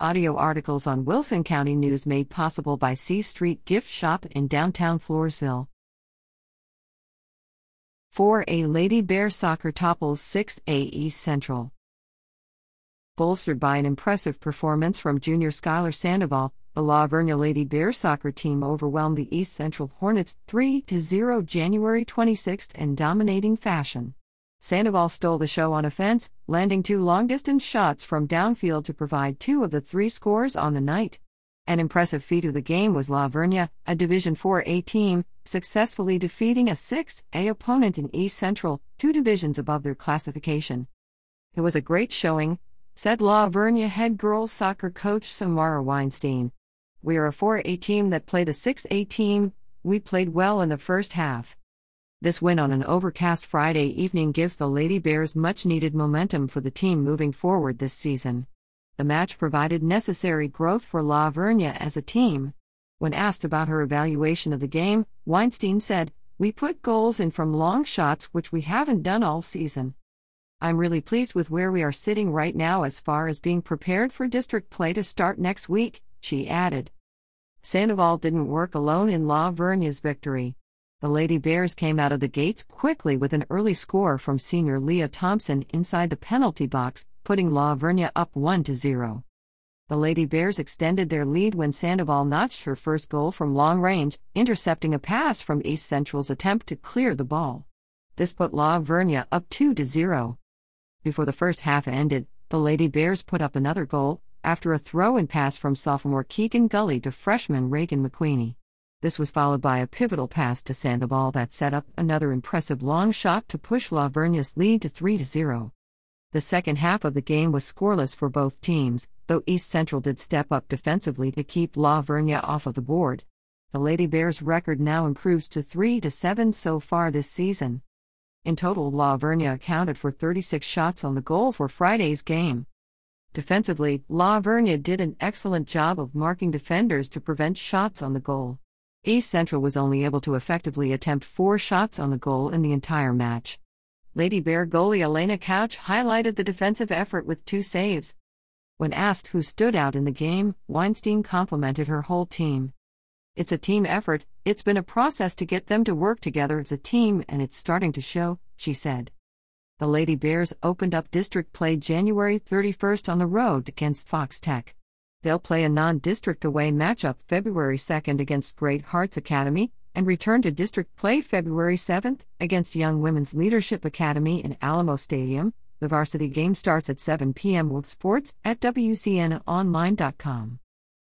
Audio articles on Wilson County News made possible by C Street Gift Shop in downtown Floresville. 4A Lady Bear Soccer topples 6A East Central. Bolstered by an impressive performance from junior Skylar Sandoval, the La Vernia Lady Bear soccer team overwhelmed the East Central Hornets 3 0 January 26 in dominating fashion. Sandoval stole the show on offense, landing two long distance shots from downfield to provide two of the three scores on the night. An impressive feat of the game was La Vernia, a Division 4A team, successfully defeating a 6A opponent in East Central, two divisions above their classification. It was a great showing, said La Vernia head girls soccer coach Samara Weinstein. We are a 4A team that played a 6A team, we played well in the first half. This win on an overcast Friday evening gives the Lady Bears much needed momentum for the team moving forward this season. The match provided necessary growth for La Vernia as a team. When asked about her evaluation of the game, Weinstein said, We put goals in from long shots, which we haven't done all season. I'm really pleased with where we are sitting right now as far as being prepared for district play to start next week, she added. Sandoval didn't work alone in La Vernia's victory. The Lady Bears came out of the gates quickly with an early score from senior Leah Thompson inside the penalty box, putting La Vernia up 1 0. The Lady Bears extended their lead when Sandoval notched her first goal from long range, intercepting a pass from East Central's attempt to clear the ball. This put La Vernia up 2 0. Before the first half ended, the Lady Bears put up another goal, after a throw and pass from sophomore Keegan Gully to freshman Reagan McQueenie. This was followed by a pivotal pass to Sandoval that set up another impressive long shot to push La Vernia's lead to 3 0. The second half of the game was scoreless for both teams, though East Central did step up defensively to keep La Vernia off of the board. The Lady Bears' record now improves to 3 7 so far this season. In total, La Vernia accounted for 36 shots on the goal for Friday's game. Defensively, La Vernia did an excellent job of marking defenders to prevent shots on the goal. East Central was only able to effectively attempt four shots on the goal in the entire match. Lady Bear goalie Elena Couch highlighted the defensive effort with two saves. When asked who stood out in the game, Weinstein complimented her whole team. It's a team effort, it's been a process to get them to work together as a team, and it's starting to show, she said. The Lady Bears opened up district play January 31st on the road against Fox Tech. They'll play a non district away matchup February 2nd against Great Hearts Academy and return to district play February 7th against Young Women's Leadership Academy in Alamo Stadium. The varsity game starts at 7 p.m. with sports at WCNOnline.com.